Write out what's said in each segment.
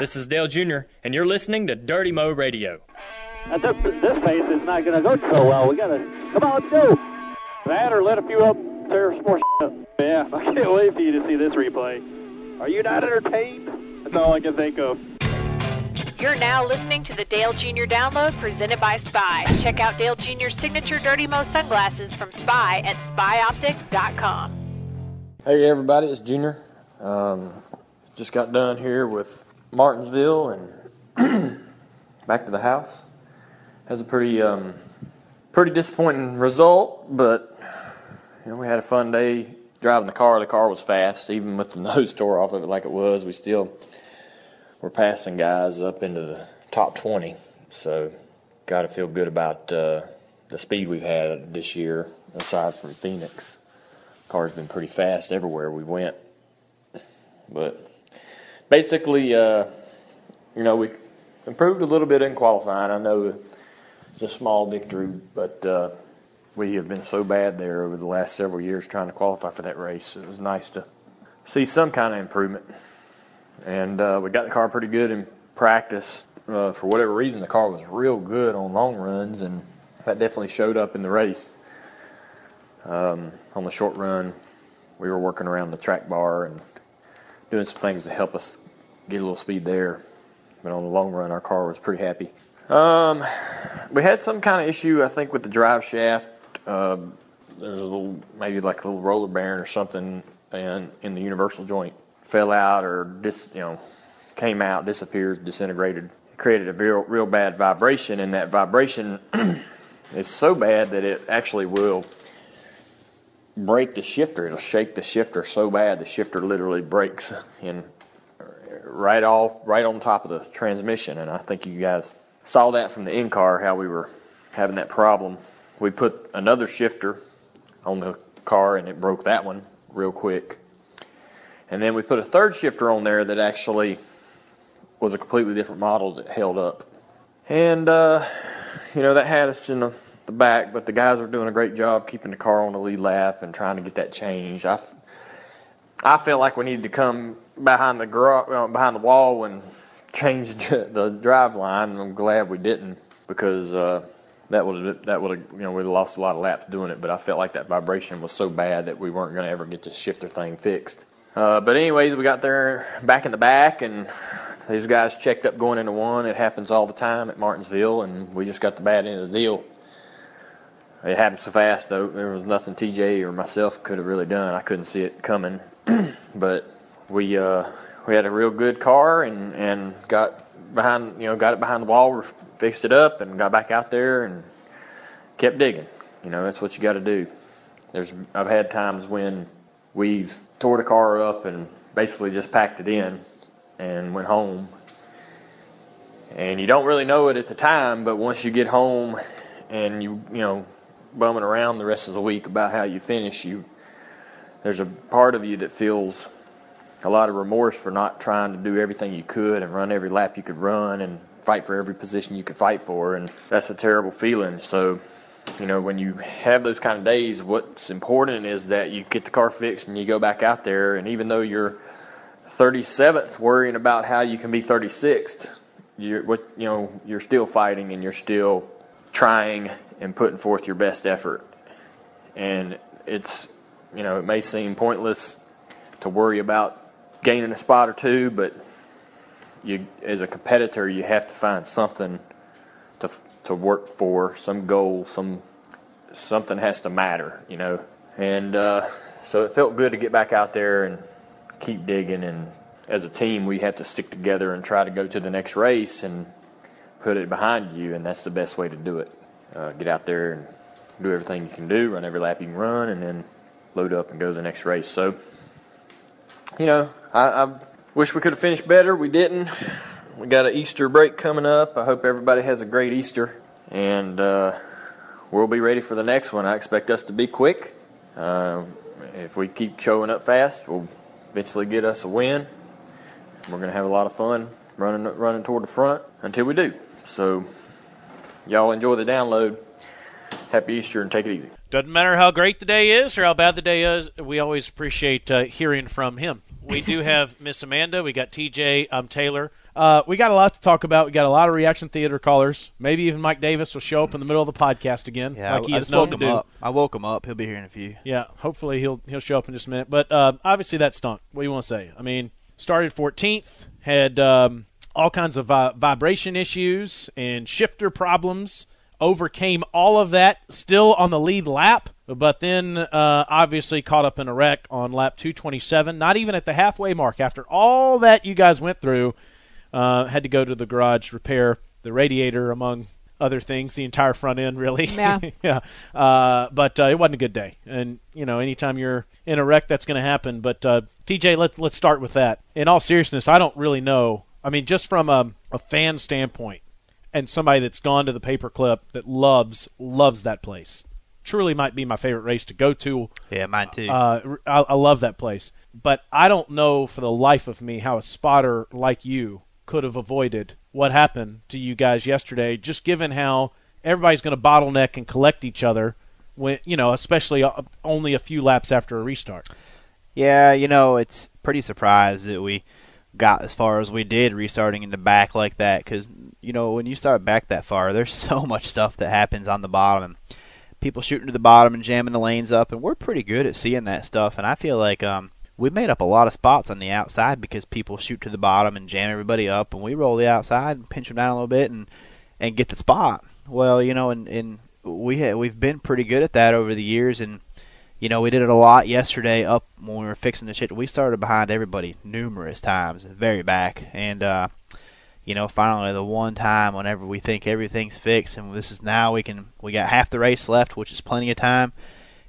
This is Dale Jr., and you're listening to Dirty Mo Radio. At this, this pace is not going to go so well. We got to come on, let's go. That or let a few up, tear some more up. Yeah, I can't wait for you to see this replay. Are you not entertained? That's all I can think of. You're now listening to the Dale Jr. Download presented by Spy. Check out Dale Jr.'s signature Dirty Mo sunglasses from Spy at spyoptics.com. Hey everybody, it's Junior. Um, just got done here with Martinsville and back to the house. Has a pretty um, pretty disappointing result, but you know we had a fun day driving the car. The car was fast, even with the nose tore off of it like it was. We still were passing guys up into the top 20. So got to feel good about uh, the speed we've had this year, aside from Phoenix car's been pretty fast everywhere we went. But basically, uh, you know, we improved a little bit in qualifying. I know it's a small victory, but uh, we have been so bad there over the last several years trying to qualify for that race. It was nice to see some kind of improvement. And uh, we got the car pretty good in practice. Uh, for whatever reason, the car was real good on long runs, and that definitely showed up in the race. Um, on the short run, we were working around the track bar and doing some things to help us get a little speed there. But on the long run, our car was pretty happy. Um, we had some kind of issue, I think, with the drive shaft. Uh, there's a little, maybe like a little roller bearing or something, and in the universal joint fell out or dis, you know, came out, disappeared, disintegrated. It created a real, real bad vibration, and that vibration is so bad that it actually will break the shifter. It'll shake the shifter so bad the shifter literally breaks in right off, right on top of the transmission. And I think you guys saw that from the in car how we were having that problem. We put another shifter on the car and it broke that one real quick. And then we put a third shifter on there that actually was a completely different model that held up. And, uh, you know, that had us in the the back, but the guys were doing a great job keeping the car on the lead lap and trying to get that changed. I, I felt like we needed to come behind the uh, behind the wall and change the drive line. I'm glad we didn't because uh, that would that would you know we'd lost a lot of laps doing it. But I felt like that vibration was so bad that we weren't going to ever get the shifter thing fixed. Uh, but anyways, we got there back in the back and these guys checked up going into one. It happens all the time at Martinsville, and we just got the bad end of the deal. It happened so fast, though. There was nothing TJ or myself could have really done. I couldn't see it coming, but we uh, we had a real good car and and got behind you know got it behind the wall, fixed it up, and got back out there and kept digging. You know that's what you got to do. There's I've had times when we've tore the car up and basically just packed it in and went home. And you don't really know it at the time, but once you get home and you you know bumming around the rest of the week about how you finish, you there's a part of you that feels a lot of remorse for not trying to do everything you could and run every lap you could run and fight for every position you could fight for, and that's a terrible feeling. So, you know, when you have those kind of days, what's important is that you get the car fixed and you go back out there, and even though you're 37th, worrying about how you can be 36th, you're what you know you're still fighting and you're still trying and putting forth your best effort. And it's, you know, it may seem pointless to worry about gaining a spot or two, but you, as a competitor, you have to find something to to work for, some goal, some something has to matter, you know. And uh, so it felt good to get back out there and keep digging. And as a team, we have to stick together and try to go to the next race and put it behind you, and that's the best way to do it uh, get out there and do everything you can do, run every lap you can run, and then load up and go to the next race. So, you know, I, I wish we could have finished better. We didn't. We got an Easter break coming up. I hope everybody has a great Easter, and uh, we'll be ready for the next one. I expect us to be quick. Uh, if we keep showing up fast, we'll eventually get us a win. We're going to have a lot of fun running running toward the front until we do. So y'all enjoy the download. Happy Easter and take it easy. Doesn't matter how great the day is or how bad the day is, we always appreciate uh, hearing from him. We do have Miss Amanda, we got TJ, I'm Taylor. Uh, we got a lot to talk about. We got a lot of reaction theater callers. Maybe even Mike Davis will show up in the middle of the podcast again, Yeah, like he I, I just woke him do. up. I woke him up. He'll be here in a few. Yeah, hopefully he'll he'll show up in just a minute. But uh, obviously that stunk. What do you want to say? I mean, started 14th, had um, all kinds of vi- vibration issues and shifter problems. Overcame all of that, still on the lead lap, but then uh, obviously caught up in a wreck on lap 227. Not even at the halfway mark. After all that you guys went through, uh, had to go to the garage repair the radiator among other things the entire front end really Yeah. yeah uh, but uh, it wasn't a good day and you know anytime you're in a wreck that's going to happen but uh, tj let's let's start with that in all seriousness i don't really know i mean just from a, a fan standpoint and somebody that's gone to the paperclip that loves loves that place truly might be my favorite race to go to Yeah, mine too. uh, I, I love that place, but I don't know for the life of me how a spotter like you could have avoided what happened to you guys yesterday. Just given how everybody's going to bottleneck and collect each other, when you know, especially uh, only a few laps after a restart. yeah, you know, it's pretty surprised that we got as far as we did restarting in the back like that because you know when you start back that far, there's so much stuff that happens on the bottom. And people shooting to the bottom and jamming the lanes up, and we're pretty good at seeing that stuff. And I feel like um, we made up a lot of spots on the outside because people shoot to the bottom and jam everybody up, and we roll the outside and pinch them down a little bit and and get the spot. Well, you know, and and we ha- we've been pretty good at that over the years, and you know we did it a lot yesterday up when we were fixing the shit. We started behind everybody numerous times, very back, and uh, you know finally the one time whenever we think everything's fixed and this is now we can we got half the race left, which is plenty of time.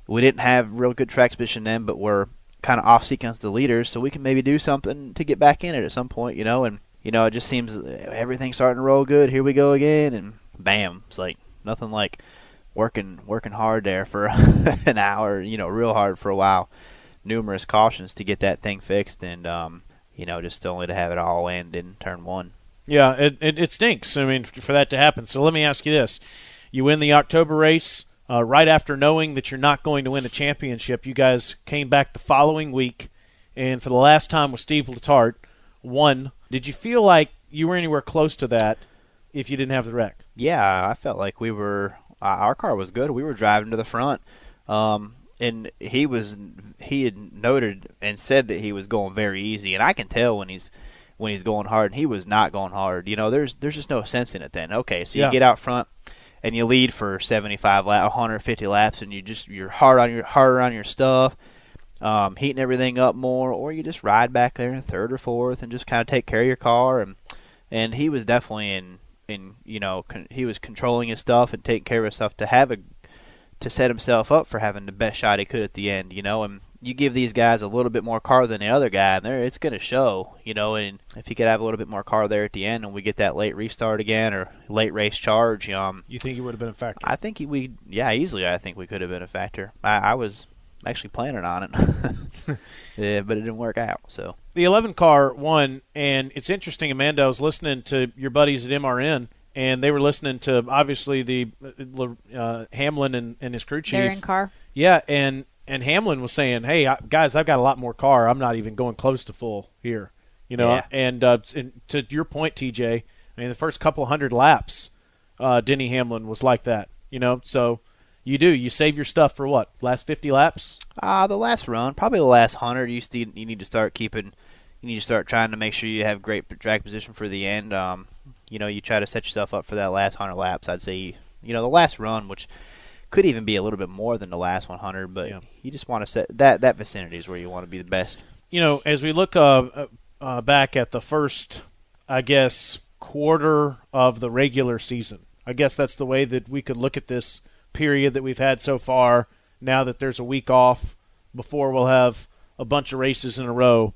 We didn't have real good track position then, but we're kind of off sequence to the leaders, so we can maybe do something to get back in it at some point, you know. And you know, it just seems everything's starting to roll good. Here we go again, and bam, it's like nothing like working working hard there for an hour, you know, real hard for a while. Numerous cautions to get that thing fixed, and um, you know, just only to have it all end in turn one. Yeah, it, it, it stinks. I mean, for that to happen. So let me ask you this: You win the October race uh, right after knowing that you're not going to win a championship. You guys came back the following week, and for the last time with Steve Letarte, won. Did you feel like you were anywhere close to that if you didn't have the wreck? Yeah, I felt like we were. Uh, our car was good. We were driving to the front, um, and he was. He had noted and said that he was going very easy, and I can tell when he's when he's going hard. And he was not going hard. You know, there's there's just no sense in it. Then okay, so you Yeah. get out front and you lead for 75 lap, 150 laps, and you just you're hard on your harder on your stuff. Um, heating everything up more, or you just ride back there in third or fourth and just kind of take care of your car. And and he was definitely in in you know con- he was controlling his stuff and taking care of his stuff to have a to set himself up for having the best shot he could at the end, you know. And you give these guys a little bit more car than the other guy, and there it's going to show, you know. And if he could have a little bit more car there at the end, and we get that late restart again or late race charge, um, You think it would have been a factor? I think he, we yeah easily I think we could have been a factor. I, I was actually planning on it, yeah, but it didn't work out. So the 11 car won, and it's interesting. Amanda, I was listening to your buddies at MRN, and they were listening to obviously the uh, Hamlin and, and his crew chief. They're in car. Yeah, and and Hamlin was saying, "Hey, I, guys, I've got a lot more car. I'm not even going close to full here." You know, Yeah. and, uh, and to your point, TJ, I mean, the first couple hundred laps, uh, Denny Hamlin was like that. You know, so you do you save your stuff for what last 50 laps? Uh, the last run, probably the last hundred. You still you need to start keeping. You need to start trying to make sure you have great track position for the end. Um, you know, you try to set yourself up for that last hundred laps. I'd say, you know, the last run, which could even be a little bit more than the last 100, but Yeah. you just want to set that that vicinity is where you want to be the best. you know, as we look uh, uh, uh, back at the first, I guess, quarter of the regular season, I guess that's the way that we could look at this period that we've had so far. Now that there's a week off before we'll have a bunch of races in a row,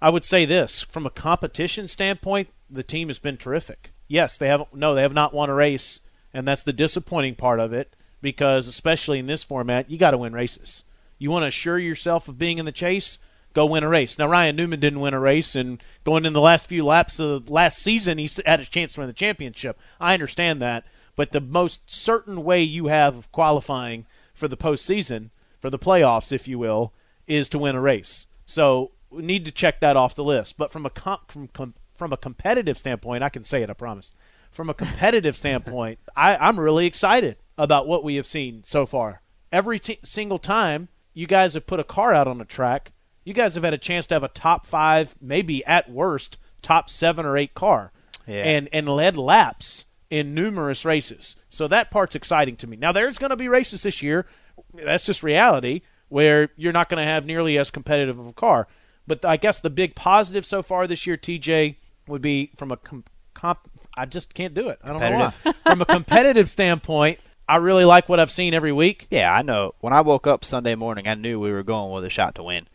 I would say this from a competition standpoint, the team has been terrific. Yes, they haven't. No, they have not won a race, and that's the disappointing part of it. Because especially in this format, you got to win races. You want to assure yourself of being in the chase, go win a race. Now Ryan Newman didn't win a race, and going in the last few laps of last season, he had a chance to win the championship. I understand that, but the most certain way you have of qualifying for the postseason, for the playoffs, if you will, is to win a race. So we need to check that off the list. But from a comp, from com- from a competitive standpoint, I can say it. I promise. From a competitive standpoint, I, I'm really excited about what we have seen so far. Every t- single time you guys have put a car out on a track, you guys have had a chance to have a top five, maybe at worst top seven or eight car, Yeah. and and led laps in numerous races. So that part's exciting to me. Now there's going to be races this year. That's just reality where you're not going to have nearly as competitive of a car. But I guess the big positive so far this year, TJ, would be from a com- comp. I just can't do it. I don't know why. from a competitive standpoint, I really like what I've seen every week. Yeah, I know. When I woke up Sunday morning, I knew we were going with a shot to win.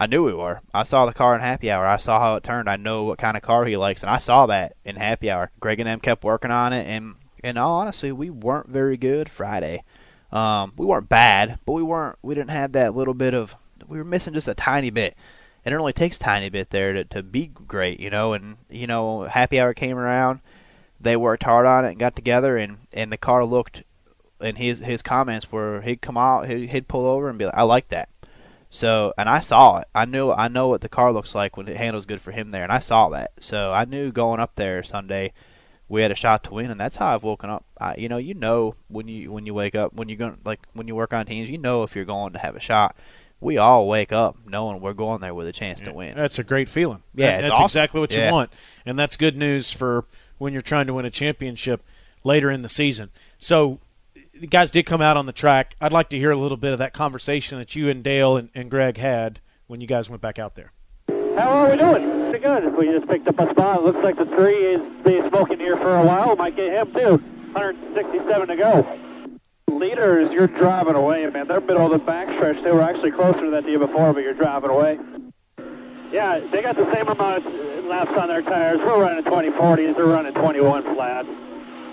I knew we were. I saw the car in happy hour. I saw how it turned. I know what kind of car he likes, and I saw that in happy hour. Greg and them kept working on it, and in all honesty, we weren't very good Friday. Um, we weren't bad, but we weren't. We didn't have that little bit of. We were missing just a tiny bit, and it only takes a tiny bit there to to be great, you know. And you know, happy hour came around. They worked hard on it and got together, and and the car looked and his his comments were he'd come out he'd, he'd pull over and be like I like that. So and I saw it. I knew I know what the car looks like when it handles good for him there and I saw that. So I knew going up there Sunday we had a shot to win and that's how I've woken up. I, you know you know when you when you wake up when you're going like when you work on teams you know if you're going to have a shot. We all wake up knowing we're going there with a chance to win. That's a great feeling. Yeah, That- it's that's awesome. exactly what you want, and that's good news for when you're trying to win a championship later in the season. So, the guys did come out on the track. I'd like to hear a little bit of that conversation that you and Dale and, and Greg had when you guys went back out there. How are we doing? Pretty good. We just picked up a spot. Looks like the three is been smoking here for a while. Might get him too. 167 to go. Leaders, you're driving away, man. They're middle of the backstretch. They were actually closer to that year before, but you're driving away. Yeah, they got the same amount of laps on their tires. We're running 2040s. They're running 21 flats.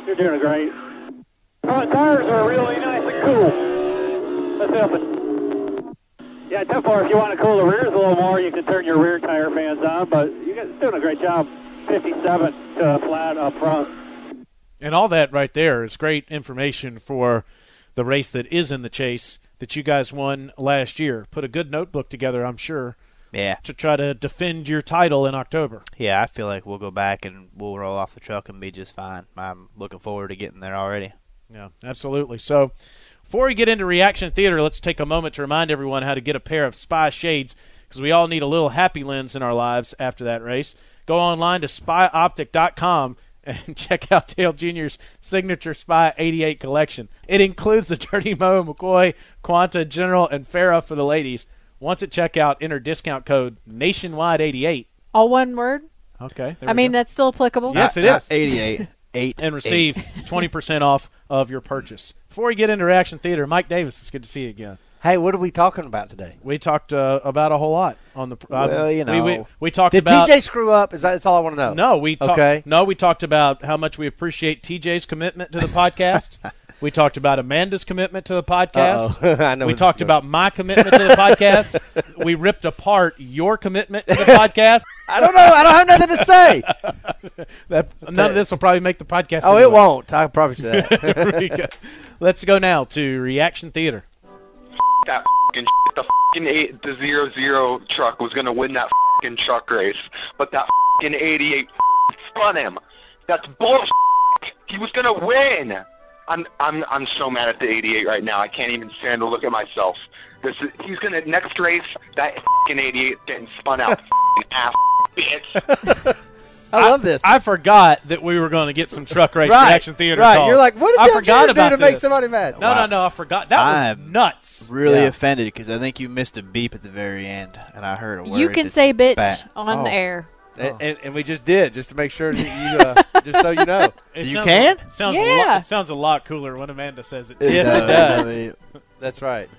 You're doing great. Front tires are really nice and cool. Let's help. Yeah, tip bar, if you want to cool the rears a little more, you can turn your rear tire fans on, but you guys doing a great job. 57 to flat up front. And all that right there is great information for the race that is in the chase that you guys won last year. Put a good notebook together, I'm sure, yeah to try to defend your title in October. yeah I feel like we'll go back and we'll roll off the truck and be just fine I'm looking forward to getting there already Yeah, absolutely. So, before we get into reaction theater, let's take a moment to remind everyone how to get a pair of spy shades because we all need a little happy lens in our lives after that race. Go online to spyoptic.com and check out Dale Jr.'s signature Spy 88 collection. It includes the Dirty Mo, McCoy, Quanta, General, and Farah for the ladies. Once at checkout, enter discount code Nationwide88. All one word. Okay. I mean, go. that's still applicable. Yes, it Not is. 88 eight and receive 20% off of your purchase. Before we get into reaction theater, Mike Davis, it's good to see you again. Hey, what are we talking about today? We talked uh, about a whole lot on the. Uh, Well, you we, we, know. we talked Did about. TJ screw up? Is that that's all I want to know? No, we talked. Okay. No, we talked about how much we appreciate TJ's commitment to the podcast. we talked about Amanda's commitment to the podcast. I know we talked about my commitment to the podcast. we ripped apart your commitment to the podcast. I don't know. I don't have nothing to say. That, none of this will probably make the podcast. oh, it won't. I promise you that. Very. Let's go now to reaction theater. that fucking shit. The fucking eight, the zero zero truck was gonna win that fucking truck race, but that fucking 88 spun him. That's bullshit. He was gonna win. I'm I'm I'm so mad at the 88 right now. I can't even stand to look at myself. This is, he's gonna next race that fucking 88 getting spun out. fucking ass bitch. I love this. I forgot that we were going to get some truck race right. reaction theater. Right. talk. You're like, what did I Dale forgot Jr. about do to make somebody mad? No, no, no. I forgot. That I'm nuts. really Yeah. offended because I think you missed a beep at the very end, and I heard a word. You can say bitch bad. on Oh. the air. And, and, and we just did, just to make sure that you, uh, just so you know. It You sounds can? A, sounds a Yeah. lot, it sounds a lot cooler when Amanda says it. Yes, it Uh, does. I mean, That's right.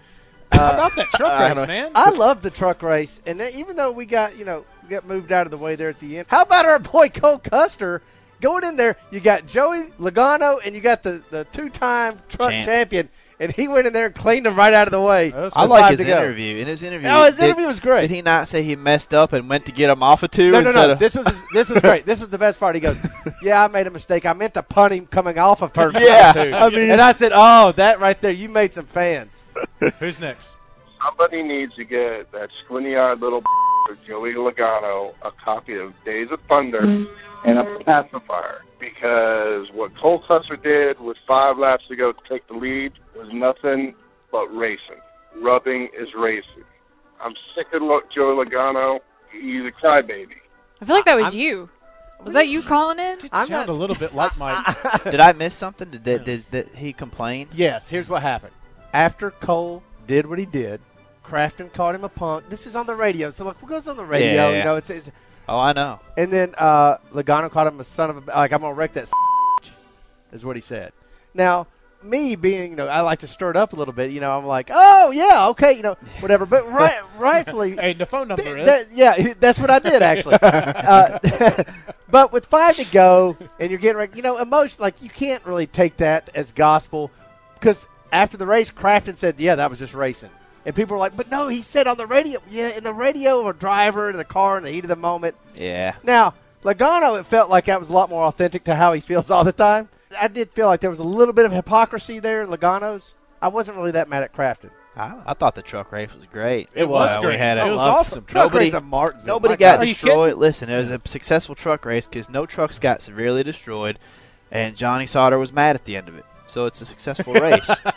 How about that truck I race, don't- man? I love the truck race, and then even though we got you know we got moved out of the way there at the end, how about our boy Cole Custer going in there? You got Joey Logano, and you got the, the two time truck Champ. champion, and he went in there and cleaned him right out of the way. I like five his to interview. In his interview, Oh, his did- interview was great. Did he not say he messed up and went to get him off of two? No, no, no. Of, This was his, this was great. This was the best part. He goes, "Yeah, I made a mistake. I meant to punt him coming off of turn Yeah, two." I mean- and I said, "Oh, that right there, you made some fans." Who's next? Somebody needs to get that squinty-eyed little for Joey Logano a copy of Days of Thunder mm. and a pacifier because what Cole Custer did with five laps to go to take the lead was nothing but racing. Rubbing is racing. I'm sick of Lo- Joey Logano. He's a crybaby. I feel like that was you. Was that you calling in? I'm sound a little bit like my. did I miss something? Did, did, did, did he complain? Yes, here's what happened. After Cole did what he did, Crafton called him a punk. This is on the radio, so look, what goes on the radio? Yeah. You know, it's, it's Oh, I know. and then uh, Logano called him a son of a like I'm gonna wreck that is what he said. Now, me being you know I like to stir it up a little bit. You know, I'm like, oh yeah, okay, you know, whatever. But right, rightfully, hey, the phone number Th- is. that- yeah, that's what I did actually. uh, but with five to go, and you're getting ready, you know, emotion like you can't really take that as gospel because after the race, Crafton said, "Yeah, that was just racing," and people were like, "But no, he said on the radio, yeah, in the radio or driver in the car in the heat of the moment." Yeah. Now, Logano, it felt like that was a lot more authentic to how he feels all the time. I did feel like there was a little bit of hypocrisy there in Logano's. I wasn't really that mad at Crafton. I, I thought the truck race was great. It was Well, We had It a- was awesome. Truck Nobody, race nobody got God. Destroyed. Listen, it was a successful truck race because no trucks got severely destroyed, and Johnny Sauter was mad at the end of it. So it's a successful race.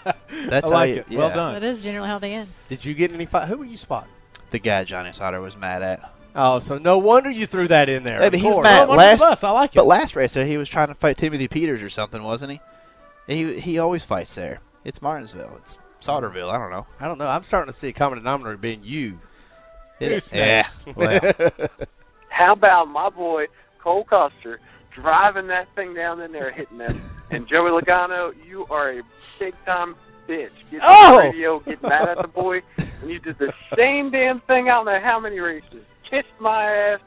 That's I how like you, it. Well done. That is generally how they end. Did you get any fight? Who were you spotting? The guy Johnny Sauter was mad at. Oh, so no wonder you threw that in there. Hey, but he's mad. Well, last, bus. I like it. But last race, he was trying to fight Timothy Peters or something, wasn't he? He he always fights there. It's Martinsville. It's Sauterville. I don't know. I don't know. I'm starting to see a common denominator being you. It Who's. Yeah. Well, How about my boy Cole Custer driving that thing down in there, hitting that? And Joey Logano, you are a big time bitch. Get Oh! the radio, get mad at the boy, and you did the same damn thing. I don't know how many races. Kissed my ass.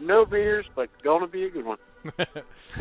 No beers, but gonna be a good one.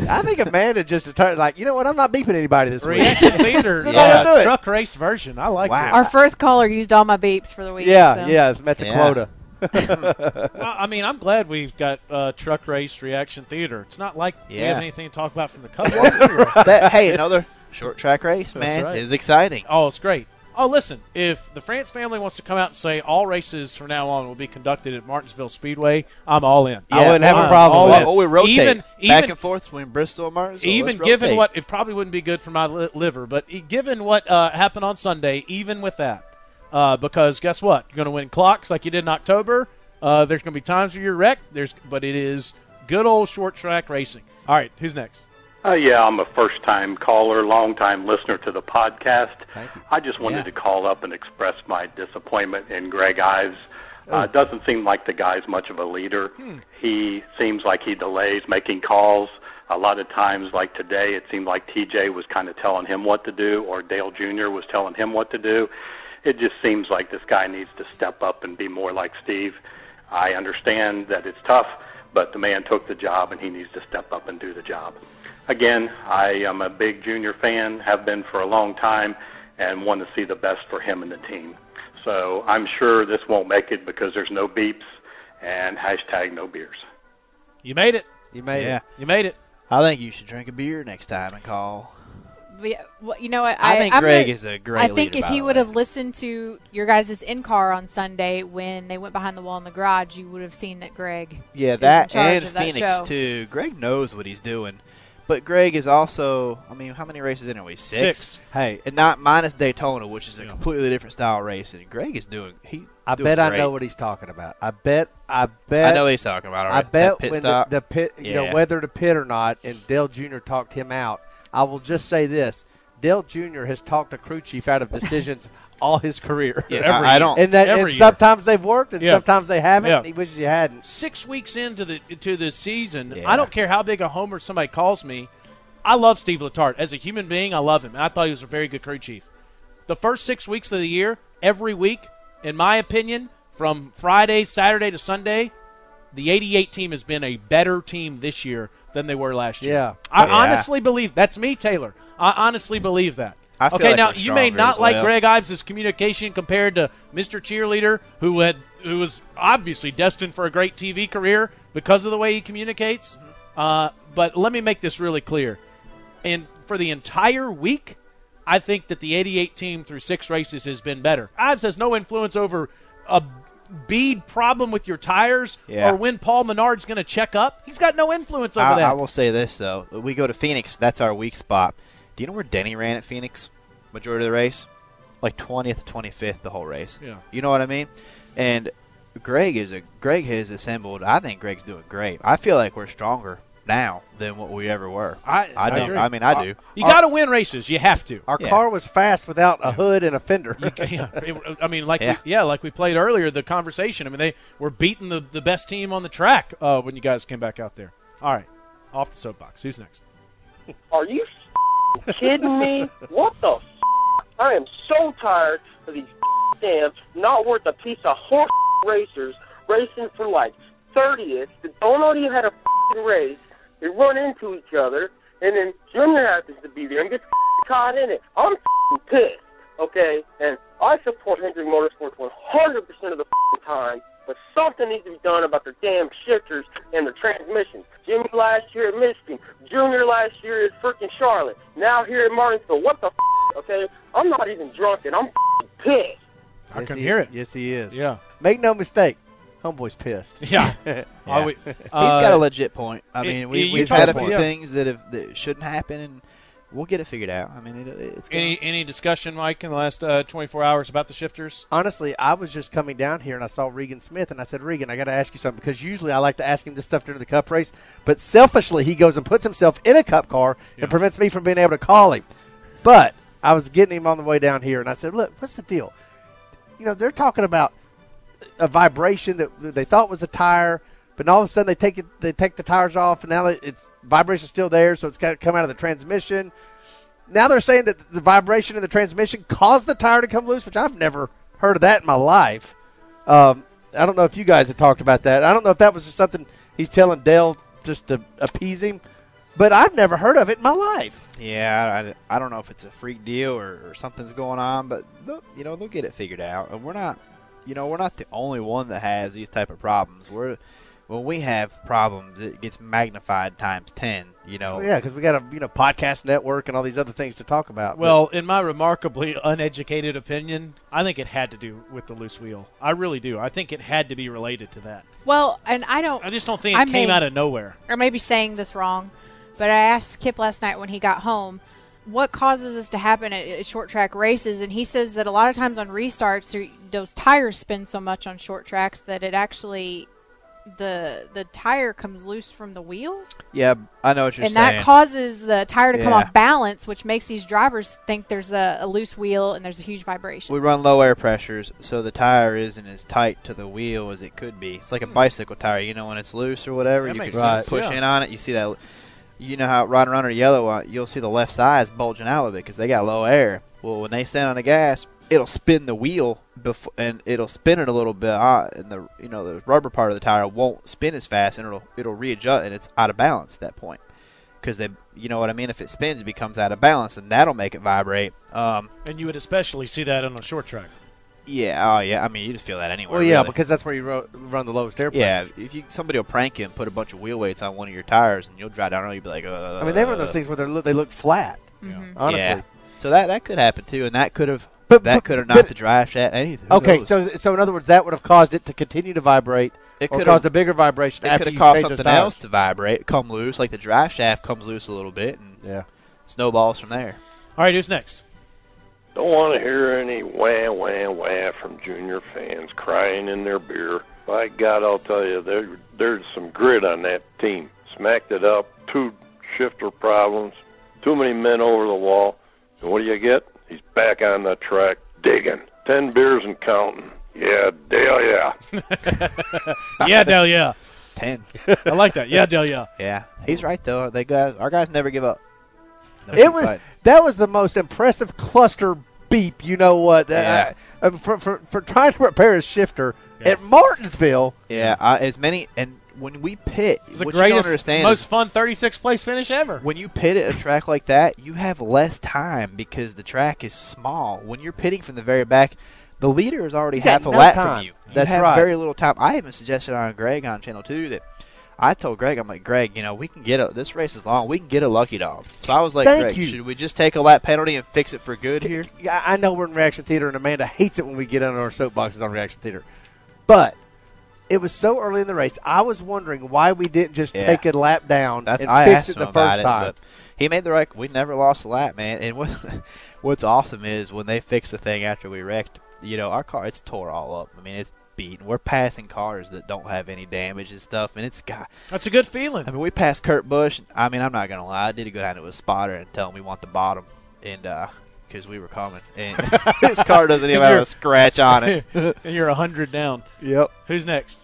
I think Amanda just determined, like, you know what? I'm not beeping anybody this week. Reaction theater, They're yeah, not do it. truck race version. I like Wow. Our first caller used all my beeps for the week. Yeah, so. yeah, met the Yeah. quota. Well, I mean, I'm glad we've got uh, truck race reaction theater. It's not like we have anything to talk about from the Cup. that, hey, another short track race, man, right. is exciting. Oh, it's great. Oh, listen, if the France family wants to come out and say all races from now on will be conducted at Martinsville Speedway, I'm all in. I wouldn't have a I'm problem with it. Oh, we rotate Even, back even, and forth between Bristol and Martinsville. even Let's given rotate. what it probably wouldn't be good for my liver, but given what uh, happened on Sunday, even with that, uh, because guess what, you're going to win clocks like you did in October. Uh, there's going to be times where you're wrecked. There's, but it is good old short track racing. All right, who's next? Uh, yeah, I'm a first time caller, long time listener to the podcast. Thank you. I just wanted Yeah. to call up and express my disappointment in Greg Ives. Uh, doesn't seem like the guy's much of a leader. He seems like he delays making calls. A lot of times, like today, it seemed like TJ was kind of telling him what to do, or Dale Jr. was telling him what to do. It just seems like this guy needs to step up and be more like Steve. I understand that it's tough, but the man took the job and he needs to step up and do the job. Again, I am a big junior fan, have been for a long time, and want to see the best for him and the team. So I'm sure this won't make it because there's no beeps and hashtag no beers. You made it. You made Yeah. it. You made it. I think you should drink a beer next time and call. But yeah, well, you know what? I, think I'm Greg gonna- is a great I think leader, if by he would have listened to your guys' in car on Sunday when they went behind the wall in the garage, you would have seen that Greg. Yeah, is in that and of that Phoenix show. too. Greg knows what he's doing, but Greg is also. I mean, how many races in anyway? Six. Six. Hey, And not minus Daytona, which is a Yeah. completely different style race. And Greg is doing. He. I doing bet I know what he's talking about. I bet. I bet. I know what he's talking about. All I bet pit when stop. the, the pit, you know, whether to pit or not, and Dale Jr. talked him out. I will just say this: Dale Jr. has talked a crew chief out of decisions all his career. Yeah, Every I, I don't. and that, Every and year. sometimes they've worked, and Yeah. sometimes they haven't. Yeah. and he wishes he hadn't. Six weeks into the to the season, Yeah. I don't care how big a homer somebody calls me. I love Steve Letarte as a human being. I love him, I thought he was a very good crew chief. The first six weeks of the year, every week, in my opinion, from Friday, Saturday to Sunday, the 88 team has been a better team this year than they were last year. Yeah. I Yeah. honestly believe that's me, Taylor. I honestly believe that. I feel okay, like now you may not as like well. Greg Ives' communication compared to Mr. Cheerleader, who had who was obviously destined for a great TV career because of the way he communicates. Uh, but let me make this really clear. And for the entire week, I think that the 88 team through six races has been better. Ives has no influence over a bead problem with your tires Yeah. or when Paul Menard's going to check up. He's got no influence over I, that. I will say this though: we go to Phoenix. That's our weak spot. Do you know where Denny ran at Phoenix? Majority of the race, like twentieth, twenty fifth, the whole race. Yeah. You know what I mean? And Greg is a Greg has assembled. I think Greg's doing great. I feel like we're stronger now than what we ever were. I, I do. agree. I mean, I do. You got to win races. You have to. Our Yeah. car was fast without a hood and a fender. yeah, it- I mean, like Yeah. We, yeah, like we played earlier, the conversation. I mean, they were beating the, the best team on the track uh, when you guys came back out there. All right, off the soapbox. Who's next? Are you f- kidding me? What the f- I am so tired of these damn not worth a piece of horse racers racing for like 30th that don't know you had a f***ing race. They run into each other, and then Junior happens to be there and gets caught in it. I'm pissed, okay? And I support Hendrick Motorsports 100% of the time, but something needs to be done about their damn shifters and their transmissions. Jimmy last year at Michigan, Junior last year at freaking Charlotte, now here at Martinsville. What the okay? I'm not even drunk, and I'm pissed. I Yes, can he- hear it. Yes, he is. Yeah. Make no mistake, homeboy's pissed. Yeah. Yeah. Are we- He's uh, got a legit point. I it- mean, it- we, you we've had a few yeah. things that have that shouldn't happen, and we'll get it figured out. I mean, it, it's gonna, Any any discussion, Mike, in the last uh, 24 hours about the shifters? Honestly, I was just coming down here and I saw Regan Smith and I said, Regan, I got to ask you something because usually I like to ask him this stuff during the Cup race, but selfishly he goes and puts himself in a Cup car Yeah. and prevents me from being able to call him. But I was getting him on the way down here and I said, look, what's the deal? You know, they're talking about a vibration that they thought was a tire, but all of a sudden they take it, they take the tires off and now it- it's vibration's still there, so it's got to come out of the transmission. Now they're saying that the vibration in the transmission caused the tire to come loose, which I've never heard of that in my life. Um, I don't know if you guys have talked about that. I don't know if that was just something he's telling Dale just to appease him, but I've never heard of it in my life. Yeah, I, I don't know if it's a freak deal or, or something's going on, but you know they'll get it figured out. And we're not, you know, we're not the only one that has these type of problems. We're when we have problems, it gets magnified times ten. You know, yeah, because we got a you know podcast network and all these other things to talk about. Well, in my remarkably uneducated opinion, I think it had to do with the loose wheel. I really do. I think it had to be related to that. Well, and I don't. I just don't think it I came may- out of nowhere. or maybe saying this wrong, but I asked Kip last night when he got home, what causes this to happen at, at short track races, and he says that a lot of times on restarts, those tires spin so much on short tracks that it actually the the tire comes loose from the wheel, yeah, I know what you're and saying. And that causes the tire to come off balance, which makes these drivers think there's a, a loose wheel and there's a huge vibration. we run low air pressures, so the tire isn't as tight to the wheel as it could be. It's like a hmm. bicycle tire, you know, when it's loose or whatever, That you can sense, push yeah. in on it. You see that, you know how riding around a yellow, uh, you'll see the left side is bulging out of it because they got low air. Well, when they stand on the gas, it'll spin the wheel before, and it'll spin it a little bit, uh, and the you know the rubber part of the tire won't spin as fast, and it'll it'll readjust, and it's out of balance at that point. Because they, you know what I mean. If it spins, it becomes out of balance, and that'll make it vibrate. Um, And you would especially see that on a short track. Yeah, oh yeah. I mean, you just feel that anywhere. well, yeah, really. because that's where you ro- run the lowest air pressure. yeah. If you somebody will prank you and put a bunch of wheel weights on one of your tires, and you'll drive down, and you'll be like, uh, I mean, they were those things where they look, they look flat. Mhm. Honestly. Yeah. So that that could happen too, and that could have But- that could have but- knocked the drive shaft. Anything. Okay, knows? so so in other words, that would have caused it to continue to vibrate, it or could caused have a bigger vibration it after could have you caused changed something tires. else to vibrate, come loose, like the drive shaft comes loose a little bit, and Yeah. snowballs from there. All right, who's next? Don't want to hear any wah wah wah from junior fans crying in their beer. By God, I'll tell you, there there's some grit on that team. Smacked it up, two shifter problems, too many men over the wall, and what do you get? He's back on the track digging. Ten beers and counting. Yeah, Dale, yeah. yeah, Dale, yeah. Ten. I like that. Yeah, Dale, yeah. Yeah, he's right though. They guys, our guys never give up. No It was fighting. that was the most impressive cluster beep. You know what? Yeah. Uh, for, for for trying to repair his shifter at Martinsville. Yeah, uh, as many and when we pit, It's the what you don't greatest, understand most is fun 36 place finish ever. when you pit at a track like that, you have less time because the track is small. When you're pitting from the very back, the leader is already You half a no lap time. from you. You That's have right. very little time. I even suggested on Greg on Channel Two that I told Greg, I'm like, Greg, you know, we can get a this race is long. We can get a lucky dog. So I was like, Thank Greg, you. should we just take a lap penalty and fix it for good here? Yeah, I know we're in reaction theater, and Amanda hates it when we get on our soapboxes on reaction theater. But it was so early in the race. I was wondering why we didn't just Yeah. take a lap down That's and I fix asked it the first it, time. he made the right. We never lost a lap, man. And what, what's awesome is when they fix the thing after we wrecked. You know, our car it's tore all up. I mean, it's beaten. We're passing cars that don't have any damage and stuff, and it's got. That's a good feeling. I mean, we passed Kurt Busch. I mean, I'm not gonna lie. I did go down to a spotter and tell him we want the bottom, and uh, because we were coming, and his car doesn't even have a scratch on it. and you're a hundred down. Yep. Who's next?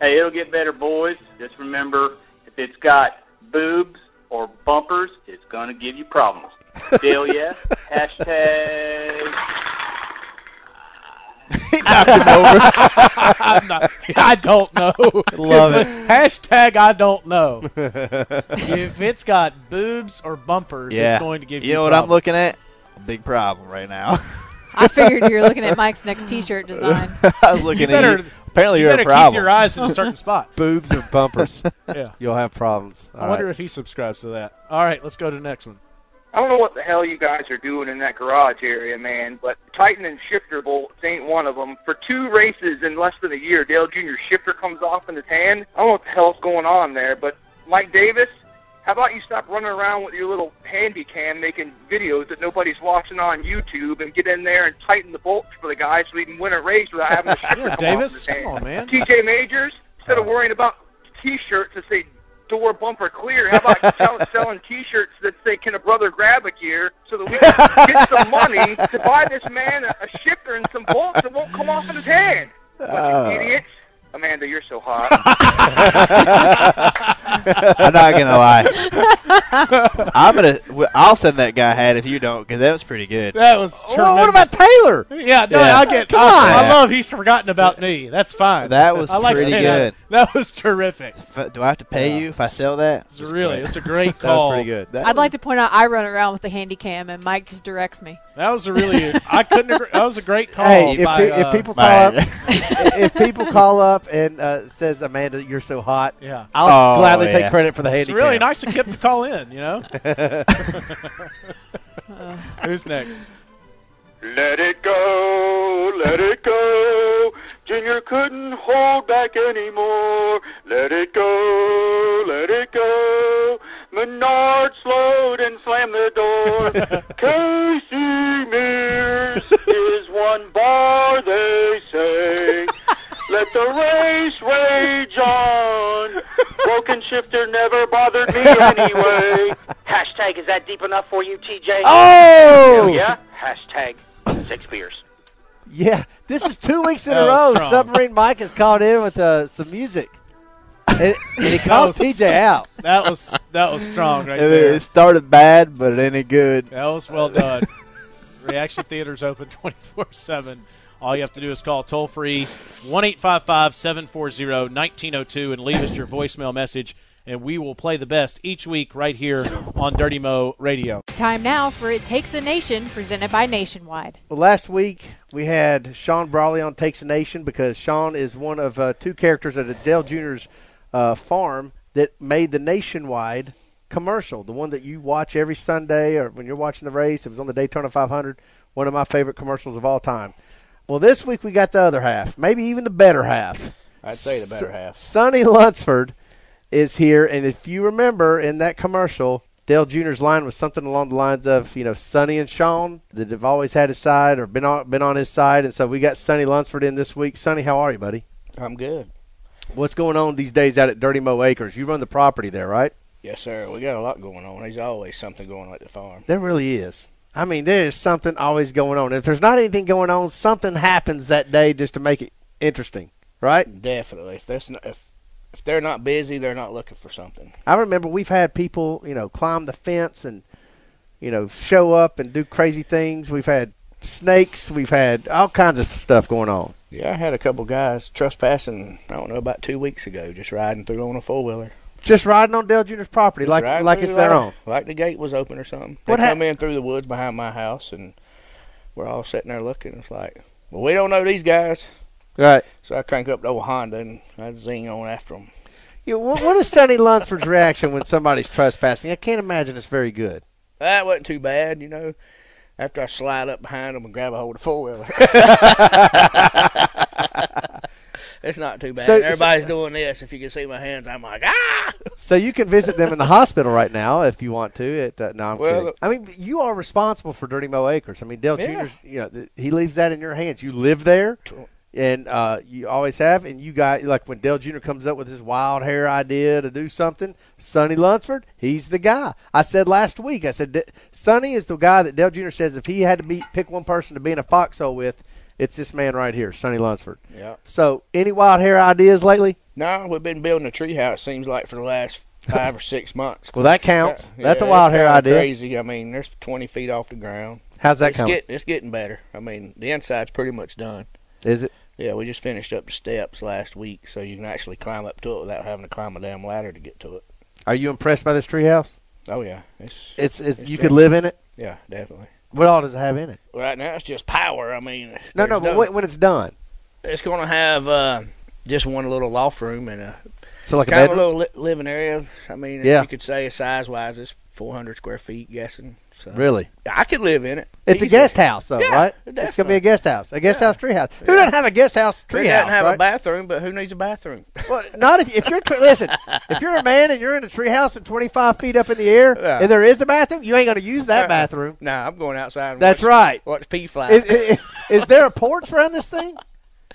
Hey, it'll get better, boys. Just remember, if it's got boobs or bumpers, it's going to give you problems. Deal yeah. Hashtag. I'm not, I don't know. Love it. Hashtag I don't know. if it's got boobs or bumpers, yeah. it's going to give you. You know what I'm looking at? A big problem right now. I figured you were looking at Mike's next T-shirt design. I was looking You at better- you. Apparently, you you're a problem. keep your eyes in a certain spot. Boobs or bumpers. Yeah. You'll have problems. I wonder if he subscribes to that. All right, let's go to the next one. I don't know what the hell you guys are doing in that garage area, man, but Titan and shifter bolts ain't one of them. For two races in less than a year, Dale Jr. shifter comes off in his hand. I don't know what the hell's going on there, but Mike Davis, how about you stop running around with your little handy cam making videos that nobody's watching on YouTube and get in there and tighten the bolts for the guys so we can win a race without having the shifter come Davis, off in his come hand. on, man. TJ Majors, instead of worrying about T-shirts that say door bumper clear, how about sell, selling T-shirts that say "Can a brother grab a gear?" so that we can get some money to buy this man a, a shifter and some bolts that won't come off in his hand. Oh. Uh. idiots! Amanda, you're so hot. I'm not gonna lie. I'm gonna. I'll send that guy a hat if you don't, because that was pretty good. That was Well, what about Taylor? Yeah, no, Yeah. I get. Come I, on. I love he's forgotten about me. That's fine. That was I like pretty saying good. That. that was terrific. Do I have to pay you if I sell that? It's really, it's a great That was pretty good. I'd like to point out I run around with the handy cam and Mike just directs me. That was a really. I couldn't agree. That was a great call. Hey, if, by, pe- uh, if people call up, if people call up and uh, says Amanda, you're so hot, Yeah. I'll Oh, gladly Oh, yeah. take credit for the It's handy really nice of Kip to call in. You know. Who's next? Let it go, let it go. Junior couldn't hold back anymore. Let it go, let it go. Menard slowed and slammed the door. Casey Mears is one bar, they say. Let the race rage on. Broken shifter never bothered me anyway. Hashtag, is that deep enough for you, TJ? Oh! Hell yeah? Hashtag six beers. Yeah, this is two weeks in a row. strong. Submarine Mike has called in with uh, some music, and, and he calls TJ out. That was that was strong right It, there. it started bad, but it ain't good. That was well done. Reaction Theater's open 24 7. All you have to do is call toll free 1 855 740 1902 and leave us your voicemail message, and we will play the best each week right here on Dirty Mo Radio. Time now for It Takes a Nation, presented by Nationwide. Well, last week we had Sean Brawley on Takes a Nation because Sean is one of uh, two characters at Adele Jr.'s uh, farm that made the nationwide commercial, the one that you watch every Sunday or when you're watching the race. It was on the Daytona 500, one of my favorite commercials of all time. Well, this week we got the other half, maybe even the better half. I'd say the better half. Sonny Lunsford is here, and if you remember in that commercial, Dale Jr.'s line was something along the lines of, you know, Sonny and Sean that have always had his side or been on been on his side, and so we got Sonny Lunsford in this week. Sonny, how are you, buddy? I'm good. What's going on these days out at Dirty Mo Acres? You run the property there, right? Yes, sir. We got a lot going on. There's always something going on at the farm. There really is. I mean, there is something always going on. If there's not anything going on, something happens that day just to make it interesting, right? Definitely. If there's no, if if they're not busy, they're not looking for something. I remember we've had people, you know, climb the fence and, you know, show up and do crazy things. We've had snakes. We've had all kinds of stuff going on. Yeah, I had a couple guys trespassing. I don't know about two weeks ago, just riding through on a four wheeler. Just riding on Dale Jr.'s property like like it's their own. Like the gate was open or something. They What come in through the woods behind my house, and we're all sitting there looking. It's like, well, we don't know these guys. Right. So I crank up the old Honda and I zing on after them. Yeah, what, what is Sonny Lunsford's reaction when somebody's trespassing? I can't imagine it's very good. That wasn't too bad, you know. After I slide up behind them and grab a hold of the four wheeler. It's not too bad. So- Everybody's doing this. If you can see my hands, I'm like, ah. So you can visit them in the hospital right now if you want to. It uh, no, I'm Well, kidding. I mean, you are responsible for Dirty Mo Acres. I mean, Dale Yeah. Jr.'s, you know, th- he leaves that in your hands. You live there, and uh, you always have. And you got like when Dale Jr. comes up with his wild hair idea to do something, Sonny Lunsford, he's the guy. I said last week, I said D- Sonny is the guy that Dale Jr. says if he had to be pick one person to be in a foxhole with, it's this man right here, Sonny Lunsford. Yeah. So, any wild hair ideas lately? No, we've been building a tree house. Seems like for the last five or six months. Well, that counts. Yeah, That's a wild hair idea. Crazy. I mean, there's 20 feet off the ground. How's that it's coming? Get, it's getting better. I mean, the inside's pretty much done. Is it? Yeah, we just finished up the steps last week, so you can actually climb up to it without having to climb a damn ladder to get to it. Are you impressed by this treehouse? Oh yeah, it's It's, it's, it's you could live in it. Yeah, definitely. What all does it have in it? Right now, it's just power. I mean, No, no, but when, when it's done, it's going to have uh, just one little loft room and a So like a kind of a little li- living area. I mean, Yeah. you could say size wise, it's 400 square feet, guessing. So Really? I could live in it. it's a guest house, though, Yeah, right? It's gonna be a guest house, a guest house treehouse. Who doesn't have a guest house Who treehouse? doesn't have right? a bathroom, but who needs a bathroom? Well, not if, if you're listen. If you're a man and you're in a treehouse and 25 feet up in the air, Yeah. and there is a bathroom, you ain't gonna use that Uh, bathroom. Nah, I'm going outside. And That's watch, right. Watch pea fly. Is, is, is there a porch around this thing?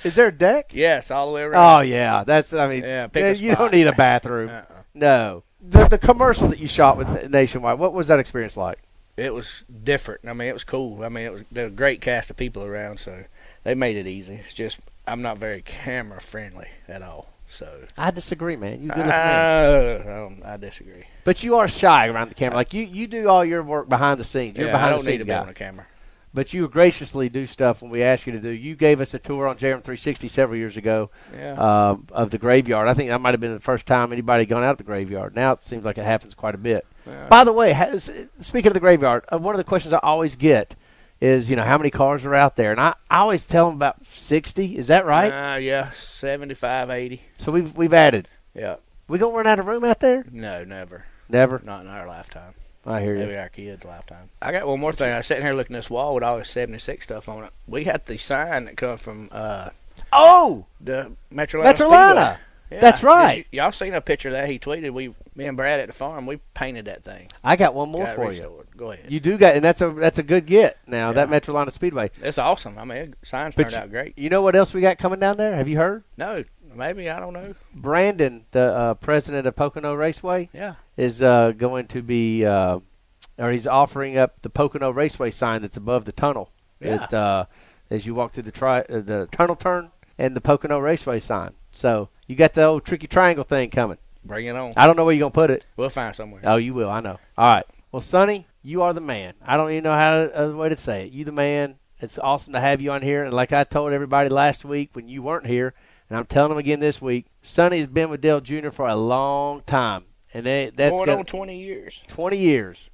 Is there a deck? yes, all the way around. Oh yeah, that's. I mean, Yeah, you don't need a bathroom. Uh-uh. No. The the commercial that you shot with Nationwide. What was that experience like? It was different. I mean, it was cool. I mean, it was there was a great cast of people around, so they made it easy. It's just I'm not very camera friendly at all. So I disagree, man. You uh, good man. I, don't, I disagree. But you are shy around the camera. Like you, you do all your work behind the scenes. You're Yeah, behind I don't the need scenes to be guy. on a camera. But you graciously do stuff when we ask you to do. You gave us a tour on JRM 360 several years ago Yeah. um, of the graveyard. I think that might have been the first time anybody had gone out to the graveyard. Now it seems like it happens quite a bit. Yeah. By the way, has, speaking of the graveyard, uh, one of the questions I always get is, you know, how many cars are out there? And I, I always tell them about 60. Is that right? Uh, yeah, 75, 80. so we've we've added. Yeah. We gonna run out of room out there? No, never. Never. Not in our lifetime. I hear you. Maybe our kids' lifetime. I got one more thing. I was sitting here looking at this wall with all this 76 stuff on it. We had the sign that come from uh, Oh, the Metrolina. Metrolina. Yeah. That's right. Y- y'all seen a picture that he tweeted? We, me and Brad at the farm, we painted that thing. I got one more Got it for you. restored. Go ahead. You do got, and that's a that's a good get. Now that Metrolina Speedway. It's awesome. I mean, it, signs But turned out great. You know what else we got coming down there? Have you heard? No, maybe I don't know. Brandon, the uh, president of Pocono Raceway, Yeah. is uh, going to be, uh, or he's offering up the Pocono Raceway sign that's above the tunnel. Yeah. It, uh, as you walk through the tri- uh, the tunnel turn and the Pocono Raceway sign. So you got the old tricky triangle thing coming. Bring it on. I don't know where you're gonna put it. We'll find somewhere. Oh, you will. I know. All right. Well, Sonny, you are the man. I don't even know how to, other way to say it. You the man. It's awesome to have you on here. And like I told everybody last week when you weren't here, and I'm telling them again this week, Sonny has been with Dale Jr. for a long time, and they, that's Going on 20 years. 20 years.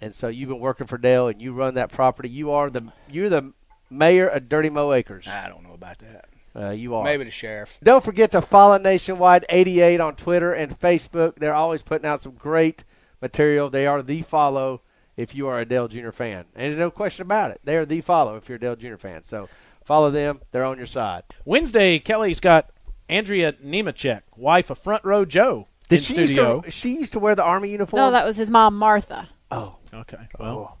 And so you've been working for Dale, and you run that property. You are the you're the mayor of Dirty Mo Acres. I don't know about that. Uh, you are. Maybe the sheriff. Don't forget to follow Nationwide 88 on Twitter and Facebook. They're always putting out some great material. They are the follow if you are a Dale Jr. fan. And no question about it. They are the follow if you're a Dale Jr. fan. So follow them. They're on your side. Wednesday, Kelly's got Andrea Nemechek, wife of Front Row Joe, Did in she studio. used to she used to wear the army uniform? No, that was his mom, Martha. Oh, okay. Well,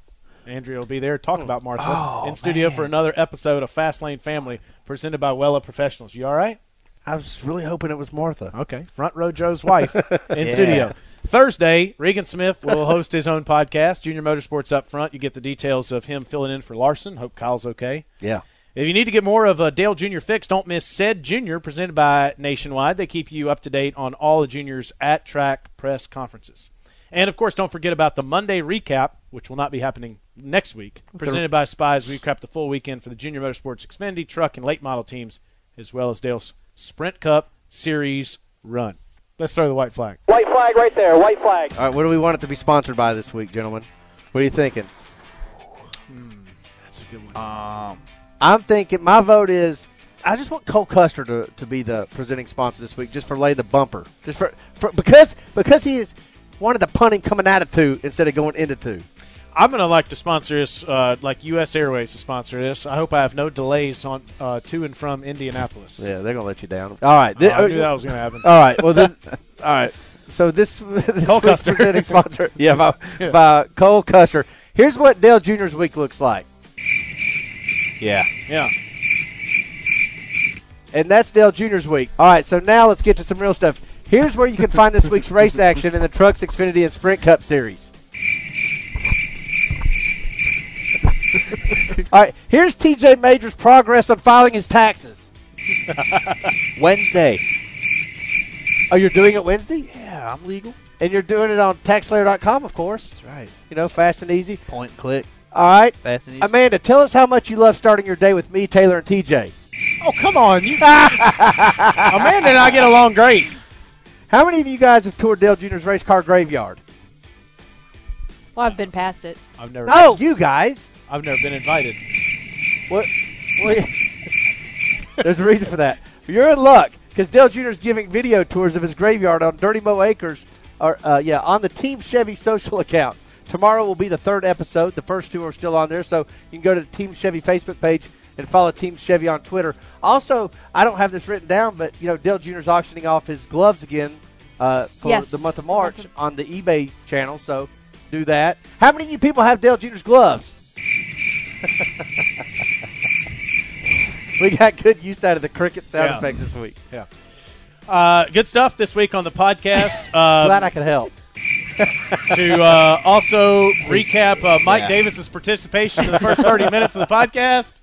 Andrea will be there to talk oh. about Martha Oh, in studio for another episode of Fast Lane Family presented by Wella Professionals. You all right? I was really hoping it was Martha. Okay. Front Row Joe's wife in Yeah. studio. Thursday, Regan Smith will host his own podcast, Junior Motorsports Up Front. You get the details of him filling in for Larson. Hope Kyle's okay. Yeah. If you need to get more of a Dale Jr. fix, don't miss Said Jr. presented by Nationwide. They keep you up to date on all the juniors at track press conferences. And of course, don't forget about the Monday recap, which will not be happening next week. Presented by Spies, we recap the full weekend for the Junior Motorsports Xfinity truck and late model teams, as well as Dale's Sprint Cup Series run. Let's throw the white flag. White flag right there. White flag. All right, what do we want it to be sponsored by this week, gentlemen? What are you thinking? That's a good one. Um, I'm thinking my vote is I just want Cole Custer to, to be the presenting sponsor this week, just for lay the bumper, just for, for because because he is wanted the punting coming out of two instead of going into two. I'm gonna like to sponsor this, uh, like U.S. Airways to sponsor this. I hope I have no delays on uh, to and from Indianapolis. Yeah, they're gonna let you down. All right, Oh, I knew that was gonna happen. All right, well then, all right. So this, this Cole Custer. presenting sponsor, yeah, by, Yeah. by Cole Custer. Here's what Dale Jr.'s week looks like. Yeah. Yeah. And that's Dale Jr.'s week. All right, so now let's get to some real stuff. Here's where you can find this week's race action in the Trucks Xfinity and Sprint Cup Series. All right, here's TJ Major's progress on filing his taxes. Wednesday. Oh, you're doing it Wednesday? Yeah, I'm legal. And you're doing it on taxslayer.com, of course. That's right. You know, fast and easy. Point click. All right. Fast and easy. Amanda, tell us how much you love starting your day with me, Taylor, and TJ. Oh come on, you. Amanda and I get along great. How many of you guys have toured Dale Jr.'s race car graveyard? Well, I've been past it. I've never. Oh, you guys. I've never been invited. What? what There's a reason for that. You're in luck because Dale Jr. is giving video tours of his graveyard on Dirty Mo Acres, or uh, yeah, on the Team Chevy social accounts. Tomorrow will be the third episode. The first two are still on there, so you can go to the Team Chevy Facebook page and follow Team Chevy on Twitter. Also, I don't have this written down, but you know, Dale Jr. is auctioning off his gloves again uh, for Yes. the month of March on the eBay channel. So do that. How many of you people have Dale Jr.'s gloves? We got good use out of the cricket sound Yeah. effects this week. Yeah. Uh, good stuff this week on the podcast. Um, Glad I could help. to uh, also recap uh, Mike Yeah. Davis's participation in the first 30 minutes of the podcast.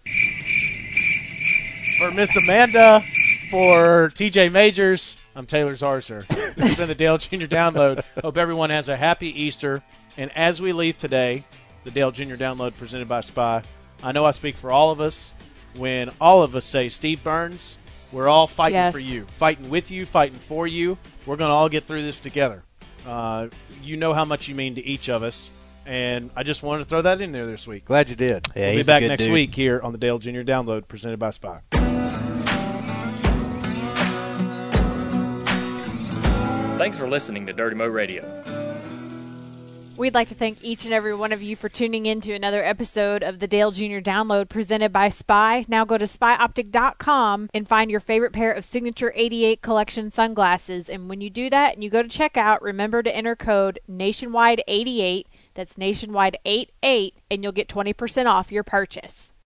For Miss Amanda, for TJ Majors, I'm Taylor Zarzour. This has been the Dale Jr. Download. Hope everyone has a happy Easter. And as we leave today, the Dale Jr. Download presented by Spy, I know I speak for all of us when all of us say, Steve Byrnes, we're all fighting Yes. for you, fighting with you, fighting for you. We're going to all get through this together. Uh, you know how much you mean to each of us, and I just wanted to throw that in there this week. Glad you did. Yeah, we'll be back next dude. week here on the Dale Jr. Download presented by Spy. Thanks for listening to Dirty Mo Radio. We'd like to thank each and every one of you for tuning in to another episode of the Dale Jr. Download presented by Spy. Now go to spyoptic.com and find your favorite pair of Signature 88 collection sunglasses. And when you do that and you go to checkout, remember to enter code Nationwide88. That's Nationwide 88, and you'll get 20% off your purchase.